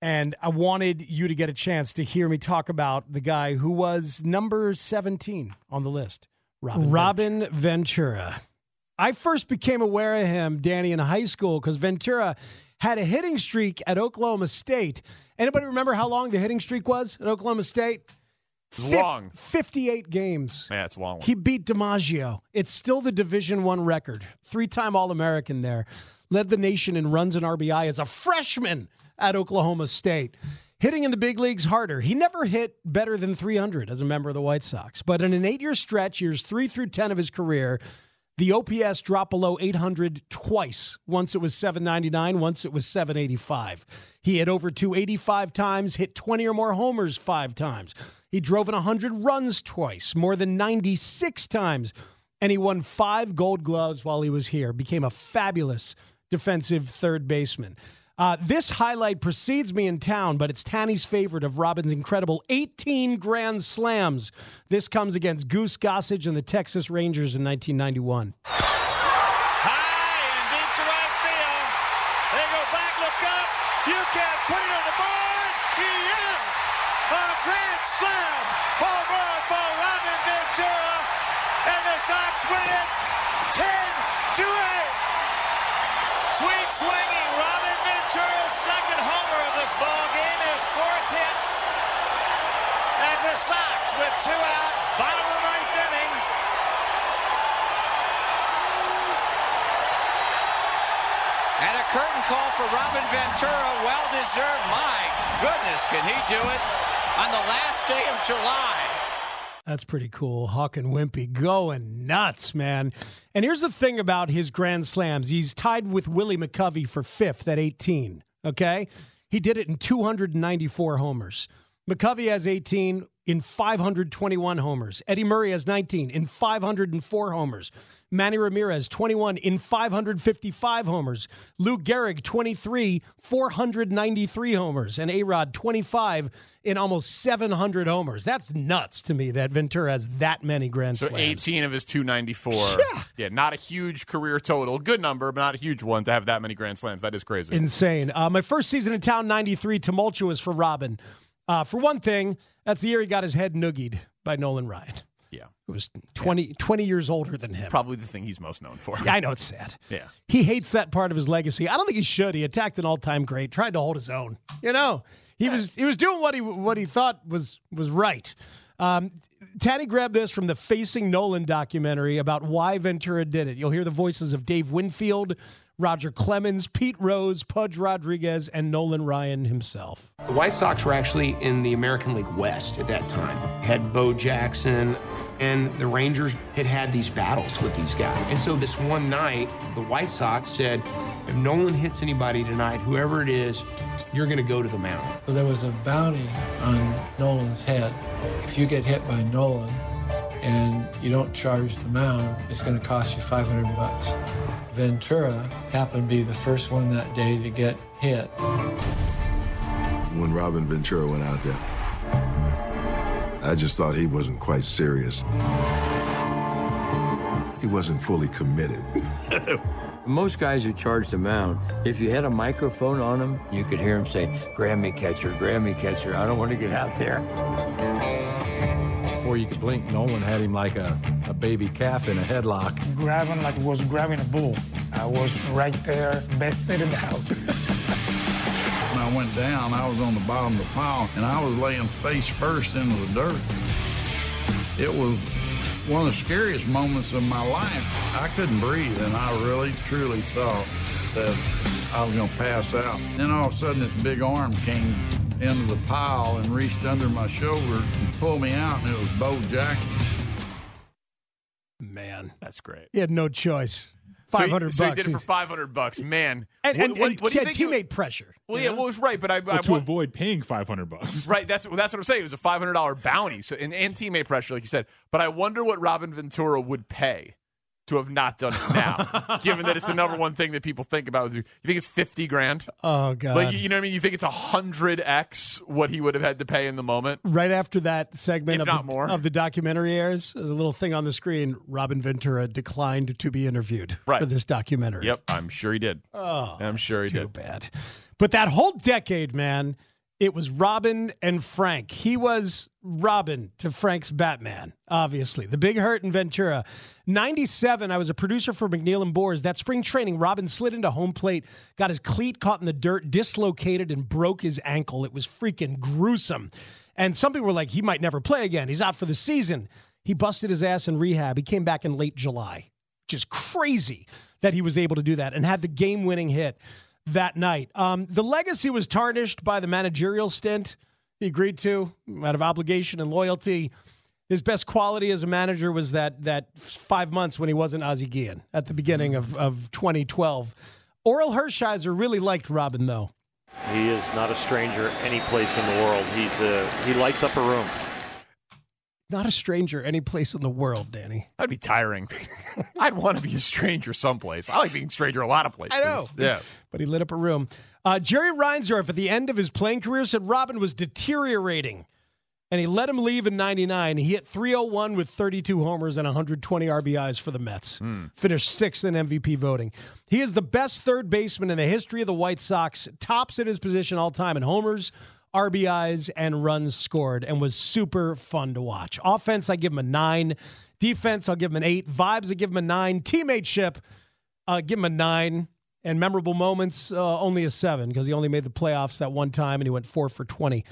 [SPEAKER 4] And I wanted you to get a chance to hear me talk about the guy who was number 17 on the list, Robin, Robin Ventura. I first became aware of him, Danny, in high school because Ventura had a hitting streak at Oklahoma State. Anybody remember how long the hitting streak was at Oklahoma State?
[SPEAKER 15] It's long.
[SPEAKER 4] 58 games.
[SPEAKER 15] Yeah, it's a long one.
[SPEAKER 4] He beat DiMaggio. It's still the Division One record. Three-time All-American there. Led the nation in runs and RBI as a freshman at Oklahoma State. Hitting in the big leagues harder. He never hit better than 300 as a member of the White Sox. But in an eight-year stretch, years three through 10 of his career, the OPS dropped below 800 twice. Once it was 799, once it was 785. He hit over 285 times, hit 20 or more homers five times. He drove in 100 runs twice, more than 96 times. And he won five gold gloves while he was here. Became a fabulous defensive third baseman. Uh, this highlight precedes me in town, but it's Tanny's favorite of Robin's incredible 18 grand slams. This comes against Goose Gossage and the Texas Rangers in 1991.
[SPEAKER 16] They go back, look up. You can put it on the board. Yes! A grand slam home run for Robin Ventura. And the Sox win it 10 to 8. Sweet swinging Robin Ventura's second homer of this ball game, his fourth hit. As the Sox with two out, bottom of the ninth inning.
[SPEAKER 17] And a curtain call for Robin Ventura, well deserved. My goodness, can he do it on the last day of July?
[SPEAKER 4] That's pretty cool. Hawk and Wimpy going nuts, man. And here's the thing about his grand slams he's tied with Willie McCovey for fifth at 18. Okay? He did it in 294 homers. McCovey has 18 in 521 homers. Eddie Murray has 19 in 504 homers. Manny Ramirez, 21 in 555 homers. Lou Gehrig, 23, 493 homers. And A-Rod, 25 in almost 700 homers. That's nuts to me that Ventura has that many grand slams.
[SPEAKER 15] So
[SPEAKER 4] slams.
[SPEAKER 15] 18 of his 294. (laughs)
[SPEAKER 4] Yeah.
[SPEAKER 15] Yeah, not a huge career total. Good number, but not a huge one to have that many grand slams. That is crazy.
[SPEAKER 4] Insane. Uh, my first season in town, 93, tumultuous for Robin. Uh, for one thing, that's the year he got his head noogied by Nolan Ryan.
[SPEAKER 15] Yeah.
[SPEAKER 4] Who was 20, 20 years older than him.
[SPEAKER 15] Probably the thing he's most known for.
[SPEAKER 4] Yeah, I know it's sad. (laughs)
[SPEAKER 15] Yeah.
[SPEAKER 4] He hates that part of his legacy. I don't think he should. He attacked an all-time great, tried to hold his own. You know, he was he was doing what he what he thought was was right. Um, Tanny grabbed this from the Facing Nolan documentary about why Ventura did it. You'll hear the voices of Dave Winfield, Roger Clemens, Pete Rose, Pudge Rodriguez, and Nolan Ryan himself.
[SPEAKER 18] The White Sox were actually in the American League West at that time. Had Bo Jackson, and the Rangers had had these battles with these guys. And so this one night, the White Sox said, if Nolan hits anybody tonight, whoever it is, you're going to go to the mound.
[SPEAKER 19] So there was a bounty on Nolan's head. If you get hit by Nolan and you don't charge the mound, it's going to cost you 500 bucks. Ventura happened to be the first one that day to get hit.
[SPEAKER 20] When Robin Ventura went out there, I just thought he wasn't quite serious. He wasn't fully committed. (laughs)
[SPEAKER 21] Most guys who charge the mound, if you had a microphone on them, you could hear them say, grab me catcher, grab me catcher, I don't want to get out there.
[SPEAKER 22] Before you could blink, Nolan had him like a, a baby calf in a headlock.
[SPEAKER 10] Grabbing like was grabbing a bull. I was right there, best seat in the house.
[SPEAKER 23] When I went down, I was on the bottom of the pile, and I was laying face first into the dirt. It was one of the scariest moments of my life. I couldn't breathe, and I really, truly thought that I was going to pass out. Then all of a sudden, this big arm came into the pile and reached under my shoulders and pulled me out, and it was Bo Jackson.
[SPEAKER 4] Man,
[SPEAKER 15] that's great.
[SPEAKER 4] He had no choice.
[SPEAKER 15] So he-
[SPEAKER 4] Five hundred
[SPEAKER 15] so
[SPEAKER 4] bucks.
[SPEAKER 15] he did it for 500 bucks. Man.
[SPEAKER 4] and,
[SPEAKER 15] What-
[SPEAKER 4] and,
[SPEAKER 15] what-
[SPEAKER 4] and
[SPEAKER 15] what do you think you-
[SPEAKER 4] teammate pressure.
[SPEAKER 15] Well, yeah,
[SPEAKER 4] know?
[SPEAKER 15] well, it was right, but I, I
[SPEAKER 14] to
[SPEAKER 15] want-
[SPEAKER 14] avoid paying 500 bucks. (laughs)
[SPEAKER 15] Right, that's that's what I'm saying. It was a five hundred dollar bounty, so and, and teammate pressure, like you said. But I wonder what Robin Ventura would pay to have not done it now, (laughs) given that it's the number one thing that people think about. You think it's fifty grand?
[SPEAKER 4] Oh god!
[SPEAKER 15] Like you, know what I mean? You think it's a hundred x what he would have had to pay in the moment?
[SPEAKER 4] right after that segment of, the,
[SPEAKER 15] more.
[SPEAKER 4] of the documentary airs, there's a little thing on the screen. Robin Ventura declined to be interviewed
[SPEAKER 15] Right.
[SPEAKER 4] for this documentary.
[SPEAKER 15] Yep, I'm sure he did.
[SPEAKER 4] Oh,
[SPEAKER 15] I'm sure he
[SPEAKER 4] too
[SPEAKER 15] did.
[SPEAKER 4] bad. But that whole decade, man, it was Robin and Frank. He was Robin to Frank's Batman, obviously. The big hurt in Ventura. 97, I was a producer for McNeil and Boers. That spring training, Robin slid into home plate, got his cleat caught in the dirt, dislocated, and broke his ankle. It was freaking gruesome. And some people were like, he might never play again. He's out for the season. He busted his ass in rehab. He came back in late July. Just crazy that he was able to do that and had the game winning hit that night. Um, the legacy was tarnished by the managerial stint he agreed to out of obligation and loyalty. His best quality as a manager was that that five months when he wasn't Ozzie Guillen at the beginning of, of 2012. Orel Hershiser really liked Robin, though.
[SPEAKER 24] He is not a stranger any place in the world. He's uh, he lights up a room.
[SPEAKER 4] Not a stranger any place in the world, Danny.
[SPEAKER 15] That'd be tiring. (laughs) I'd want to be a stranger someplace. I like being a stranger a lot of places.
[SPEAKER 4] I know.
[SPEAKER 15] Yeah.
[SPEAKER 4] But he lit up a room. Uh, Jerry Reinsdorf, at the end of his playing career, said Robin was deteriorating. And he let him leave in 99. He hit 301 with 32 homers and 120 RBIs for the Mets. Finished sixth in MVP voting. He is the best third baseman in the history of the White Sox, tops at his position all time in homers, RBIs, and runs scored, and was super fun to watch. Offense, I give him a nine. Defense, I'll give him an eight. Vibes, I give him a nine. Teammateship, uh, give him a nine. And memorable moments, uh, only a seven because he only made the playoffs that one time and he went four for 20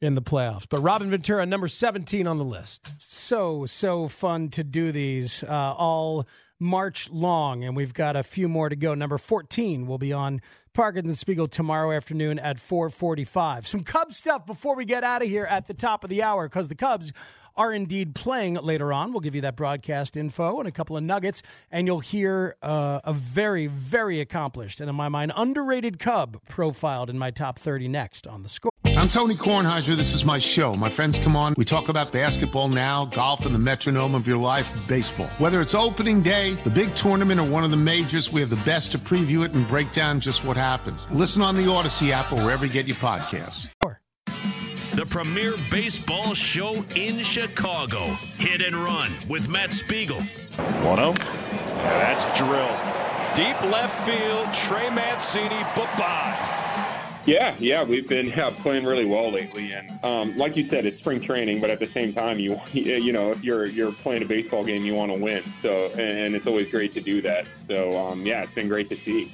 [SPEAKER 4] in the playoffs. But Robin Ventura, number 17 on the list. So, so fun to do these uh, all March long. And we've got a few more to go. Number 14 will be on and Spiegel tomorrow afternoon at 445. Some Cubs stuff before we get out of here at the top of the hour because the Cubs are indeed playing later on. We'll give you that broadcast info and a couple of nuggets, and you'll hear uh, a very, very accomplished and, in my mind, underrated Cub profiled in my top 30 next on the score.
[SPEAKER 25] I'm Tony Kornheiser. This is my show. My friends come on. We talk about basketball now, golf, and the metronome of your life, baseball. Whether it's opening day, the big tournament, or one of the majors, we have the best to preview it and break down just what happened. Listen on the Odyssey app or wherever you get your podcasts.
[SPEAKER 2] The premier baseball show in Chicago. Hit and run with Matt Spiegel.
[SPEAKER 26] 1 0. That's drilled. Deep left field. Trey Mancini. Bye bye.
[SPEAKER 27] Yeah, yeah, we've been yeah, playing really well lately, and um, like you said, it's spring training. But at the same time, you (laughs) you know, if you're you're playing a baseball game, you want to win. So, and it's always great to do that. So, um, yeah, it's been great to see.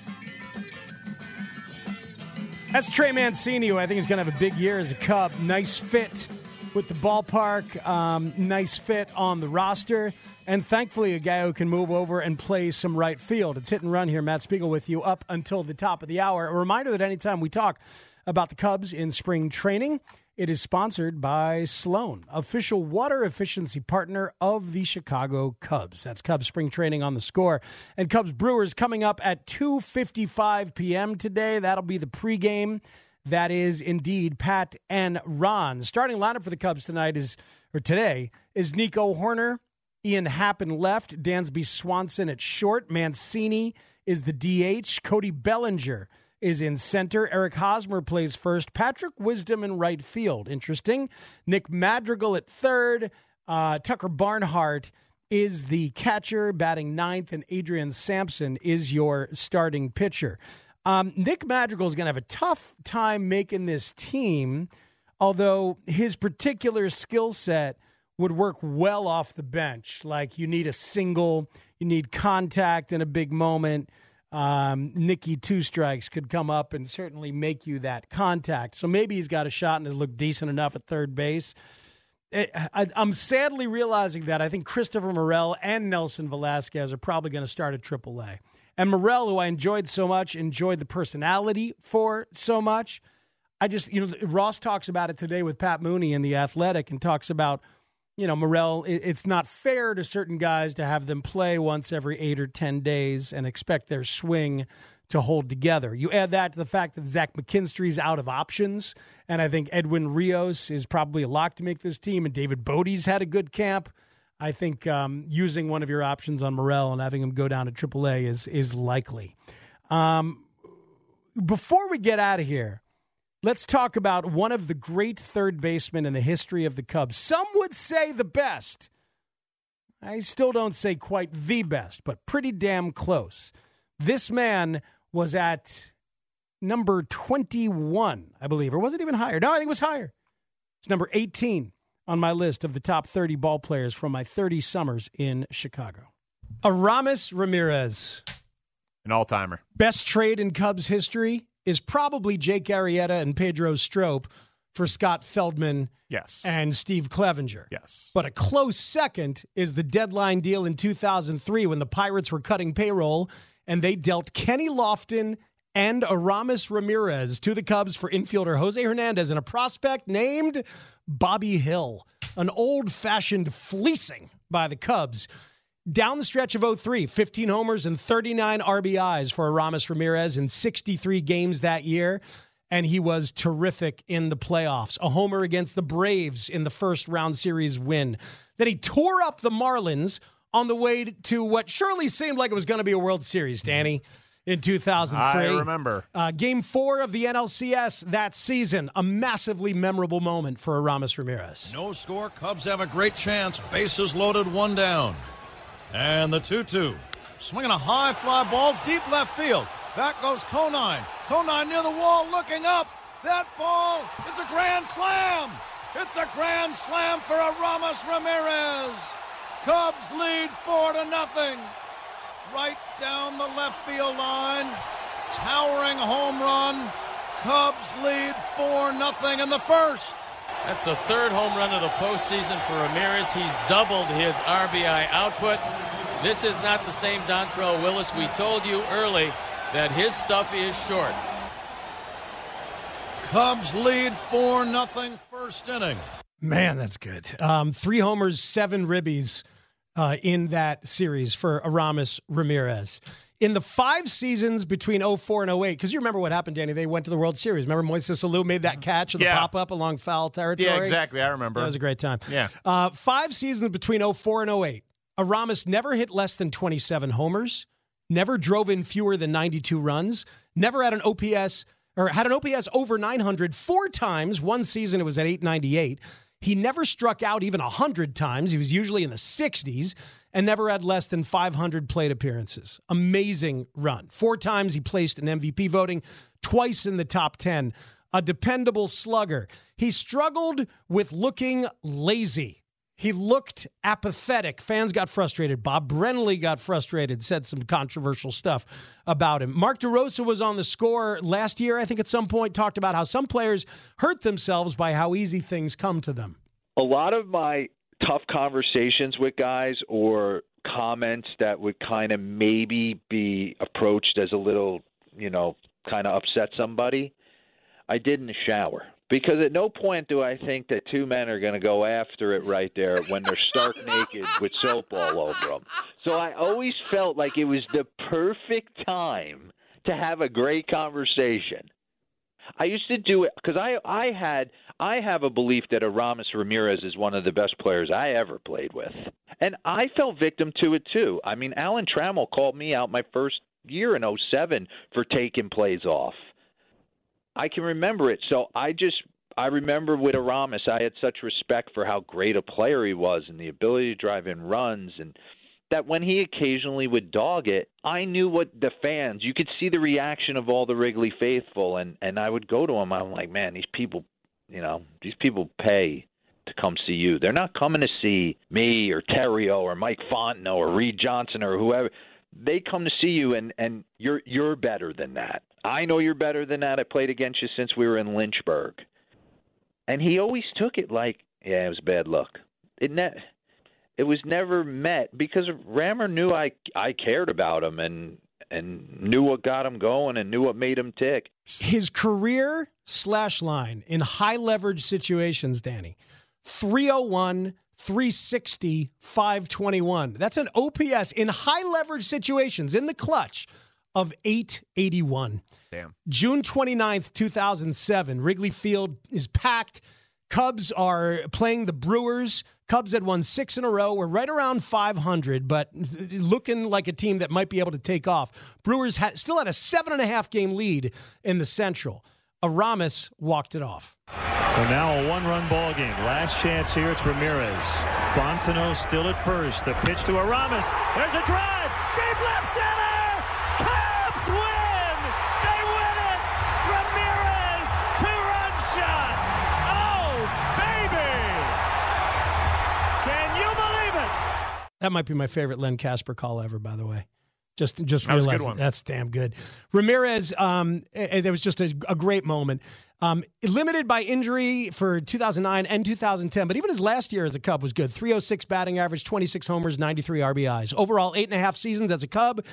[SPEAKER 4] That's Trey Mancini, who I think is going to have a big year as a Cub. Nice fit with the ballpark, um, nice fit on the roster, and thankfully a guy who can move over and play some right field. It's hit and run here. Matt Spiegel with you up until the top of the hour. A reminder that anytime we talk about the Cubs in spring training, it is sponsored by Sloan, official water efficiency partner of the Chicago Cubs. That's Cubs spring training on the score. And Cubs Brewers coming up at 2:55 p.m. today. That'll be the pregame. That is indeed Pat and Ron. Starting lineup for the Cubs tonight is or today is Nico Hoerner, Ian Happ in left, Dansby Swanson at short, Mancini is the DH, Cody Bellinger is in center. Eric Hosmer plays first. Patrick Wisdom in right field. Interesting. Nick Madrigal at third. Uh, Tucker Barnhart is the catcher, batting ninth, and Adrian Sampson is your starting pitcher. Um, Nick Madrigal is going to have a tough time making this team, although his particular skill set would work well off the bench. Like you need a single, you need contact in a big moment um, Nicky Two Strikes could come up and certainly make you that contact. So maybe he's got a shot and has looked decent enough at third base. It, I, am sadly realizing that I think Christopher Morel and Nelson Velasquez are probably going to start at AAA. And Morel, who I enjoyed so much, enjoyed the personality for so much. I just, you know, Ross talks about it today with Pat Mooney in The Athletic and talks about you know, Morel, it's not fair to certain guys to have them play once every eight or 10 days and expect their swing to hold together. You add that to the fact that Zach McKinstry's out of options, and I think Edwin Rios is probably a lock to make this team, and David Bote's had a good camp. I think um, using one of your options on Morel and having him go down to AAA is is likely. Um, before we get out of here, Let's talk about one of the great third basemen in the history of the Cubs. Some would say the best. I still don't say quite the best, but pretty damn close. This man was at number 21, I believe, or was it even higher? No, I think it was higher. It's number 18 on my list of the top 30 ball players from my 30 summers in Chicago. Aramis Ramirez.
[SPEAKER 15] An all timer.
[SPEAKER 4] Best trade in Cubs history is probably Jake Arrieta and Pedro Strop for Scott Feldman
[SPEAKER 15] yes.
[SPEAKER 4] and Steve Clevenger.
[SPEAKER 15] Yes.
[SPEAKER 4] But a close second is the deadline deal in 2003 when the Pirates were cutting payroll and they dealt Kenny Lofton and Aramis Ramirez to the Cubs for infielder Jose Hernandez and a prospect named Bobby Hill. An old fashioned fleecing by the Cubs. Down the stretch of 03, 15 homers and 39 RBIs for Aramis Ramirez in 63 games that year. And he was terrific in the playoffs. A homer against the Braves in the first round series win. Then he tore up the Marlins on the way to what surely seemed like it was going to be a World Series, Danny, in 2003.
[SPEAKER 15] I remember.
[SPEAKER 4] Uh, game four of the NLCS that season. A massively memorable moment for Aramis Ramirez.
[SPEAKER 28] No score. Cubs have a great chance. Bases loaded, one down. And the 2 2. Swinging a high fly ball deep left field. Back goes Conine. Conine near the wall looking up. That ball is a grand slam. It's a grand slam for Aramis Ramirez. Cubs lead four to nothing. Right down the left field line. Towering home run. Cubs lead 4 nothing in the first.
[SPEAKER 29] That's the third home run of the postseason for Ramirez. He's doubled his RBI output. This is not the same Dontrelle Willis. We told you early that his stuff is short.
[SPEAKER 28] Cubs lead 4 nothing first inning.
[SPEAKER 4] Man, that's good. Um, three homers, seven ribbies uh, in that series for Aramis Ramirez. In the five seasons between 04 and 08, because you remember what happened, Danny? They went to the World Series. Remember Moises Alou made that catch of the
[SPEAKER 15] Yeah.
[SPEAKER 4] pop up along foul territory?
[SPEAKER 15] Yeah, exactly. I remember.
[SPEAKER 4] That was a great time.
[SPEAKER 15] Yeah.
[SPEAKER 4] Uh, five seasons between 04 and 08. Aramis never hit less than 27 homers, never drove in fewer than 92 runs, never had an OPS or had an OPS over 900 four times. One season it was at 898. He never struck out even 100 times. He was usually in the 60s and never had less than 500 plate appearances. Amazing run. Four times he placed in MVP voting, twice in the top 10. A dependable slugger. He struggled with looking lazy. He looked apathetic. Fans got frustrated. Bob Brenly got frustrated, said some controversial stuff about him. Mark DeRosa was on the score last year, I think at some point, talked about how some players hurt themselves by how easy things come to them.
[SPEAKER 30] a lot of my tough conversations with guys or comments that would kind of maybe be approached as a little, you know, kind of upset somebody, I did in the shower. Because at no point do I think that two men are going to go after it right there when they're stark naked with soap all over them. So I always felt like it was the perfect time to have a great conversation. I used to do it because I I had I have a belief that Aramis Ramirez is one of the best players I ever played with, and I fell victim to it too. I mean, Alan Trammell called me out my first year in '07 for taking plays off. I can remember it, so I just I remember with Aramis, I had such respect for how great a player he was and the ability to drive in runs and that when he occasionally would dog it, I knew what the fans, you could see the reaction of all the Wrigley faithful and and I would go to him I'm like, "Man, these people, you know, these people pay to come see you. They're not coming to see me or Theriot or Mike Fontenot or Reed Johnson or whoever. They come to see you and and you're you're better than that. I know you're better than that. I played against you since we were in Lynchburg." And he always took it like, "Yeah, it was bad luck. It ne- it was never met because Rammer knew I I cared about him and and knew what got him going and knew what made him tick.
[SPEAKER 4] His career slash line in high leverage situations, Danny, 301, 360, 521. That's an OPS in high leverage situations in the clutch of 881.
[SPEAKER 15] Damn.
[SPEAKER 4] June 29th, 2007. Wrigley Field is packed. Cubs are playing the Brewers. Cubs had won six in a row. We're right around 500, but looking like a team that might be able to take off. Brewers had, still had a seven and a half game lead in the Central. Aramis walked it off.
[SPEAKER 24] So now a one-run ball game. Last chance here. It's Ramirez. Fontenot still at first. The pitch to Aramis. There's a drive. Deep left center. Cubs win. They win it. Ramirez two-run shot. Oh baby! Can you believe it?
[SPEAKER 4] That might be my favorite Len Kasper call ever, by the way. Just, just
[SPEAKER 15] That
[SPEAKER 4] realized
[SPEAKER 15] good
[SPEAKER 4] that's damn good. Ramirez, um, there was just a, a great moment. Um, limited by injury for 2009 and 2010, but even his last year as a Cub was good. 306 batting average, 26 homers, 93 RBIs. Overall, eight and a half seasons as a Cub,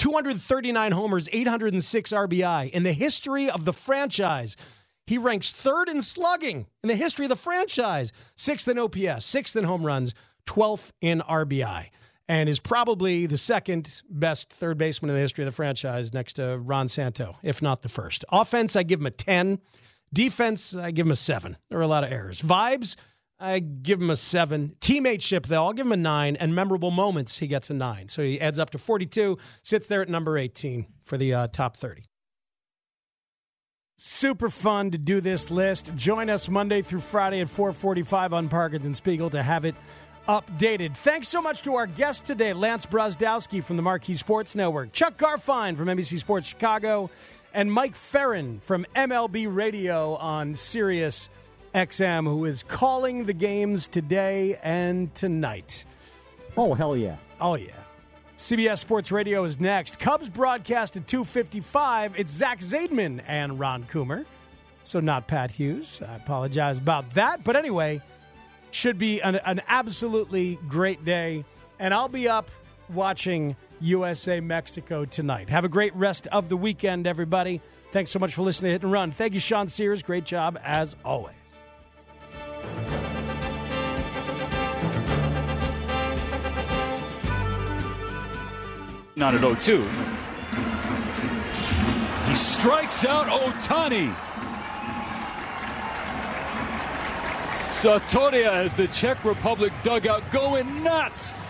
[SPEAKER 4] 239 homers, 806 RBI. In the history of the franchise, he ranks third in slugging in the history of the franchise, sixth in OPS, sixth in home runs, 12th in RBI, and is probably the second best third baseman in the history of the franchise next to Ron Santo, if not the first. Offense, I give him a 10. Defense, I give him a 7. There are a lot of errors. Vibes, I give him a 7. Teammateship, though, I'll give him a 9. And memorable moments, he gets a 9. So he adds up to 42, sits there at number 18 for the uh, top 30. Super fun to do this list. Join us Monday through Friday at 445 on Parkins and Spiegel to have it updated. Thanks so much to our guest today, Lance Brozdowski from the Marquee Sports Network, Chuck Garfien from NBC Sports Chicago, and Mike Ferrin from MLB Radio on Sirius XM, who is calling the games today and tonight.
[SPEAKER 31] Oh, hell yeah.
[SPEAKER 4] Oh, yeah. CBS Sports Radio is next. Cubs broadcast at 255. It's Zach Zaidman and Ron Coomer. So not Pat Hughes. I apologize about that. But anyway, should be an, an absolutely great day. And I'll be up watching USA Mexico tonight. Have a great rest of the weekend, everybody. Thanks so much for listening to Hit and Run. Thank you, Sean Sears. Great job as always.
[SPEAKER 32] on at 0-2.
[SPEAKER 28] He strikes out Ohtani. Satoria has the Czech Republic dugout going nuts.